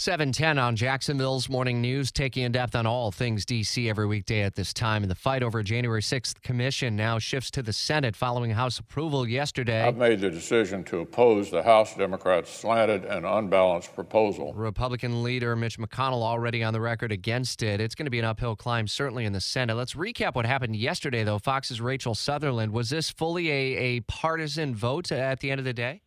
710 on Jacksonville's Morning News, taking in depth on all things D.C. every weekday at this time. And the fight over January 6th commission now shifts to the Senate following House approval yesterday. I've made the decision to oppose the House Democrats' slanted and unbalanced proposal. Republican leader Mitch McConnell already on the record against it. It's going to be an uphill climb, certainly in the Senate. Let's recap what happened yesterday, though. Fox's Rachel Sutherland. Was this fully a, a partisan vote at the end of the day?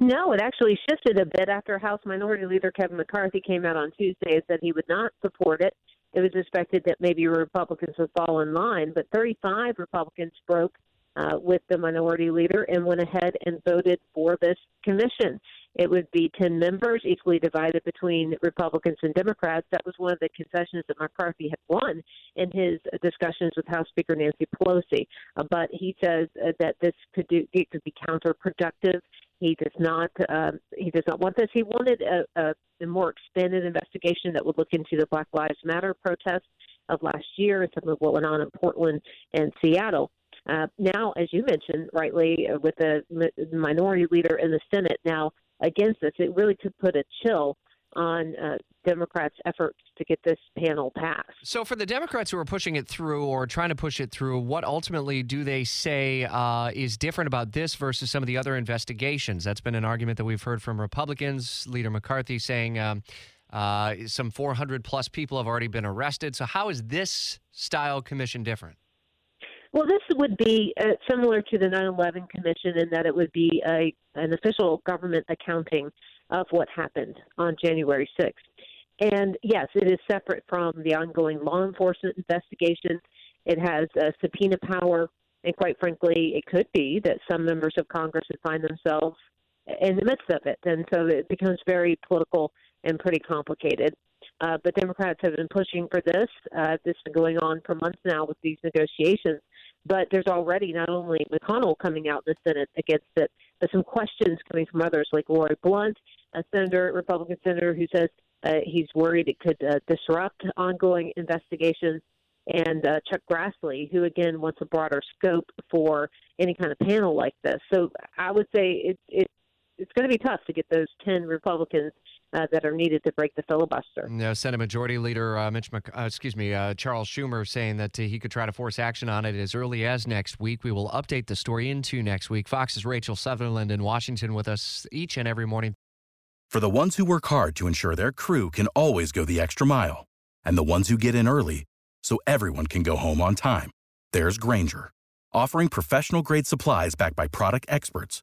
No, it actually shifted a bit after House Minority Leader Kevin McCarthy came out on Tuesday and said he would not support it. It was expected that maybe Republicans would fall in line, but 35 Republicans broke uh, with the minority leader and went ahead and voted for this commission. It would be 10 members, equally divided between Republicans and Democrats. That was one of the concessions that McCarthy had won in his discussions with House Speaker Nancy Pelosi. Uh, but he says uh, that this could do it could be counterproductive he does not. Um, he does not want this. He wanted a, a, more expanded investigation that would look into the Black Lives Matter protests of last year and some of what went on in Portland and Seattle. Uh, now, as you mentioned rightly, uh, with the minority leader in the Senate now against this, it really could put a chill on uh, Democrats' efforts to get this panel passed. So, for the Democrats who are pushing it through or trying to push it through, what ultimately do they say uh, is different about this versus some of the other investigations? That's been an argument that we've heard from Republicans. Leader McCarthy saying um, uh, some 400 plus people have already been arrested. So, how is this style commission different? Well, this would be uh, similar to the 9 11 Commission in that it would be a, an official government accounting of what happened on January 6th. And yes, it is separate from the ongoing law enforcement investigation. It has a subpoena power, and quite frankly, it could be that some members of Congress would find themselves in the midst of it. And so it becomes very political and pretty complicated. Uh, but Democrats have been pushing for this. Uh, this has been going on for months now with these negotiations. But there's already not only McConnell coming out in the Senate against it, but some questions coming from others like Roy Blunt a senator, Republican senator, who says uh, he's worried it could uh, disrupt ongoing investigations, and uh, Chuck Grassley, who again wants a broader scope for any kind of panel like this. So I would say it, it it's going to be tough to get those ten Republicans uh, that are needed to break the filibuster. No, Senate Majority Leader uh, Mitch, Mc, uh, excuse me, uh, Charles Schumer, saying that uh, he could try to force action on it as early as next week. We will update the story into next week. Fox's Rachel Sutherland in Washington with us each and every morning. For the ones who work hard to ensure their crew can always go the extra mile, and the ones who get in early so everyone can go home on time, there's Grainger, offering professional grade supplies backed by product experts